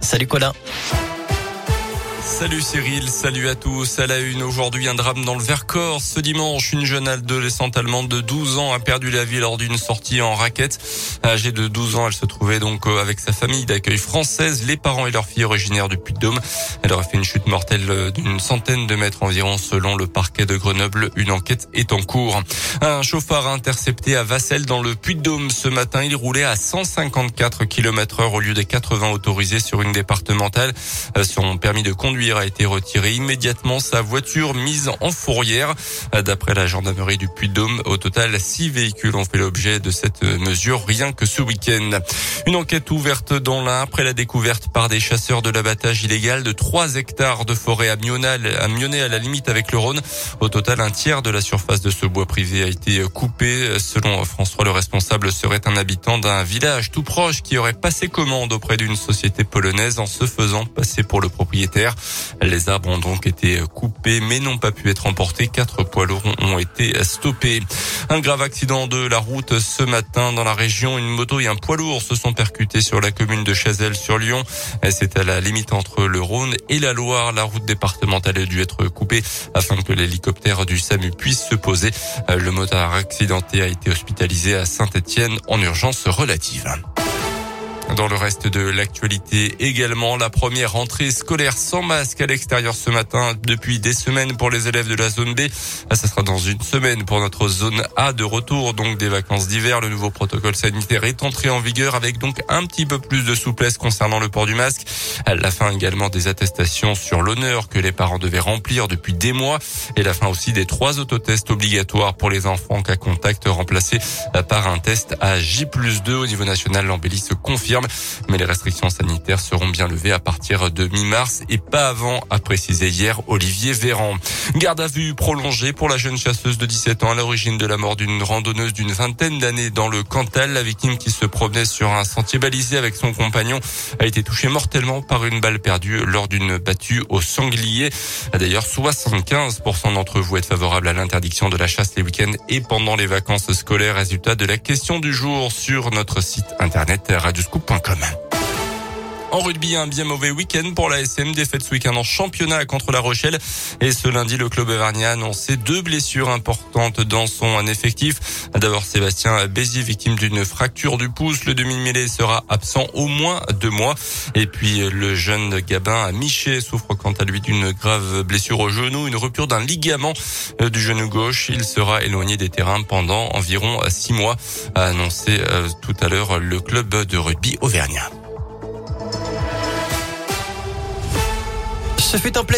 Salut Colin. Salut Cyril, salut à tous. À la une aujourd'hui, un drame dans le Vercors. Ce dimanche, une jeune adolescente allemande de 12 ans a perdu la vie lors d'une sortie en raquette. Âgée de 12 ans, elle se trouvait donc euh, avec sa famille d'accueil française, les parents et leur fille originaires du Puy-de-Dôme. Elle aurait fait une chute mortelle euh, d'une centaine de mètres environ selon le parquet de Grenoble. Une enquête est en cours. Un chauffard intercepté à Vassel dans le Puy-de-Dôme ce matin. Il roulait à 154 km heure au lieu des 80 autorisés sur une départementale. Euh, son permis de conduire a été retiré immédiatement sa voiture mise en fourrière. D'après la gendarmerie du Puy-de-Dôme, au total, six véhicules ont fait l'objet de cette mesure rien que ce week-end. Une enquête ouverte dans l'Ain après la découverte par des chasseurs de l'abattage illégal de 3 hectares de forêt à Mionnet à la limite avec le Rhône. Au total, un tiers de la surface de ce bois privé a été coupé. Selon François, le responsable serait un habitant d'un village tout proche qui aurait passé commande auprès d'une société polonaise en se faisant passer pour le propriétaire. Les arbres ont donc été coupés mais n'ont pas pu être emportés. Quatre poids lourds ont été stoppés. Un grave accident de la route ce matin dans la région. Une moto et un poids lourd se sont percutés sur la commune de Chazelles sur Lyon. C'est à la limite entre le Rhône et la Loire. La route départementale a dû être coupée afin que l'hélicoptère du SAMU puisse se poser. Le motard accidenté a été hospitalisé à Saint-Etienne en urgence relative. Dans le reste de l'actualité également, la première rentrée scolaire sans masque à l'extérieur ce matin depuis des semaines pour les élèves de la zone B. Ah, ça sera dans une semaine pour notre zone A de retour, donc des vacances d'hiver. Le nouveau protocole sanitaire est entré en vigueur avec donc un petit peu plus de souplesse concernant le port du masque. La fin également des attestations sur l'honneur que les parents devaient remplir depuis des mois et la fin aussi des trois autotests obligatoires pour les enfants cas contact remplacés par un test à J 2 au niveau national. L'embellie confirme mais les restrictions sanitaires seront bien levées à partir de mi-mars et pas avant, a précisé hier Olivier Véran. Garde à vue prolongée pour la jeune chasseuse de 17 ans à l'origine de la mort d'une randonneuse d'une vingtaine d'années dans le Cantal. La victime qui se promenait sur un sentier balisé avec son compagnon a été touchée mortellement par une balle perdue lors d'une battue au sanglier. D'ailleurs, 75% d'entre vous êtes favorables à l'interdiction de la chasse les week-ends et pendant les vacances scolaires. Résultat de la question du jour sur notre site internet radioscoop Point commun en rugby, un bien mauvais week-end pour la SM. Défaite ce week-end en championnat contre La Rochelle. Et ce lundi, le club auvergnat a annoncé deux blessures importantes dans son effectif. D'abord, Sébastien Bézier, victime d'une fracture du pouce. Le demi-mêlée sera absent au moins deux mois. Et puis, le jeune Gabin Miché souffre quant à lui d'une grave blessure au genou, une rupture d'un ligament euh, du genou gauche. Il sera éloigné des terrains pendant environ six mois, a annoncé euh, tout à l'heure le club de rugby auvergnat. Ce fut un plaisir.